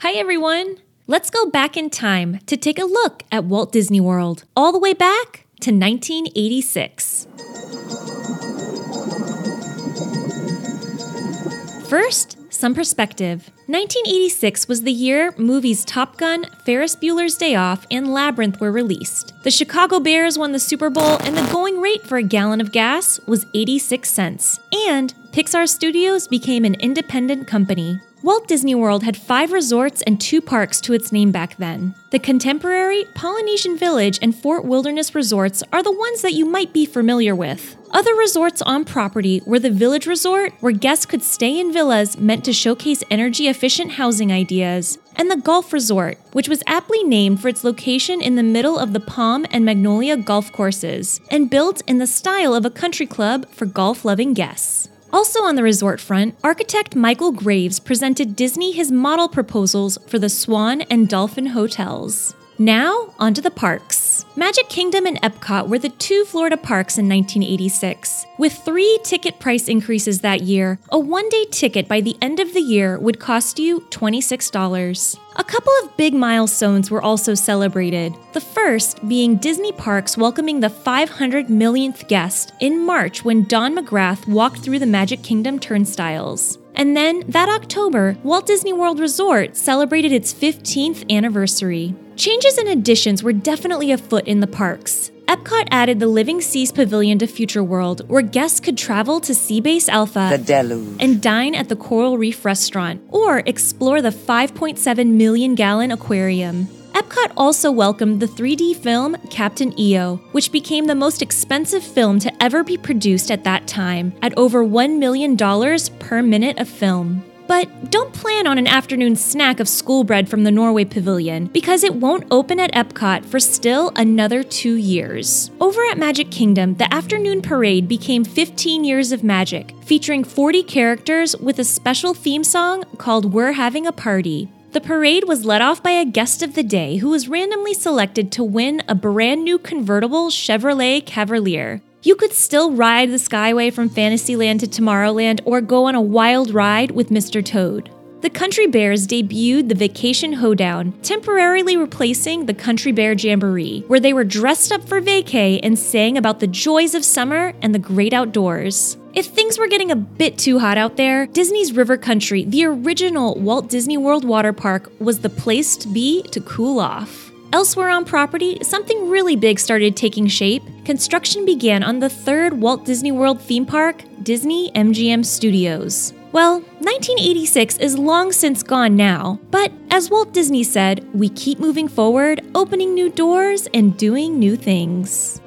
Hi, everyone. Let's go back in time to take a look at Walt Disney World, all the way back to 1986. First, some perspective. 1986 was the year movies Top Gun, Ferris Bueller's Day Off, and Labyrinth were released. The Chicago Bears won the Super Bowl, and the going rate for a gallon of gas was 86 cents. And Pixar Studios became an independent company. Walt Disney World had five resorts and two parks to its name back then. The contemporary Polynesian Village and Fort Wilderness resorts are the ones that you might be familiar with. Other resorts on property were the Village Resort, where guests could stay in villas meant to showcase energy efficient housing ideas, and the Golf Resort, which was aptly named for its location in the middle of the Palm and Magnolia golf courses, and built in the style of a country club for golf loving guests. Also on the resort front, architect Michael Graves presented Disney his model proposals for the Swan and Dolphin hotels. Now, onto the parks. Magic Kingdom and Epcot were the two Florida parks in 1986. With three ticket price increases that year, a one day ticket by the end of the year would cost you $26. A couple of big milestones were also celebrated. The first being Disney Parks welcoming the 500 millionth guest in March when Don McGrath walked through the Magic Kingdom turnstiles. And then that October, Walt Disney World Resort celebrated its 15th anniversary. Changes and additions were definitely afoot in the parks. Epcot added the Living Seas Pavilion to Future World, where guests could travel to Seabase Alpha The and dine at the Coral Reef restaurant, or explore the 5.7 million gallon aquarium. Epcot also welcomed the 3D film Captain EO, which became the most expensive film to ever be produced at that time, at over $1 million per minute of film. But don't plan on an afternoon snack of school bread from the Norway Pavilion, because it won't open at Epcot for still another two years. Over at Magic Kingdom, the afternoon parade became 15 Years of Magic, featuring 40 characters with a special theme song called We're Having a Party. The parade was led off by a guest of the day who was randomly selected to win a brand new convertible Chevrolet Cavalier. You could still ride the Skyway from Fantasyland to Tomorrowland or go on a wild ride with Mr. Toad. The Country Bears debuted the Vacation Hoedown, temporarily replacing the Country Bear Jamboree, where they were dressed up for vacay and sang about the joys of summer and the great outdoors. If things were getting a bit too hot out there, Disney's River Country, the original Walt Disney World water park, was the place to be to cool off. Elsewhere on property, something really big started taking shape. Construction began on the third Walt Disney World theme park, Disney MGM Studios. Well, 1986 is long since gone now, but as Walt Disney said, we keep moving forward, opening new doors, and doing new things.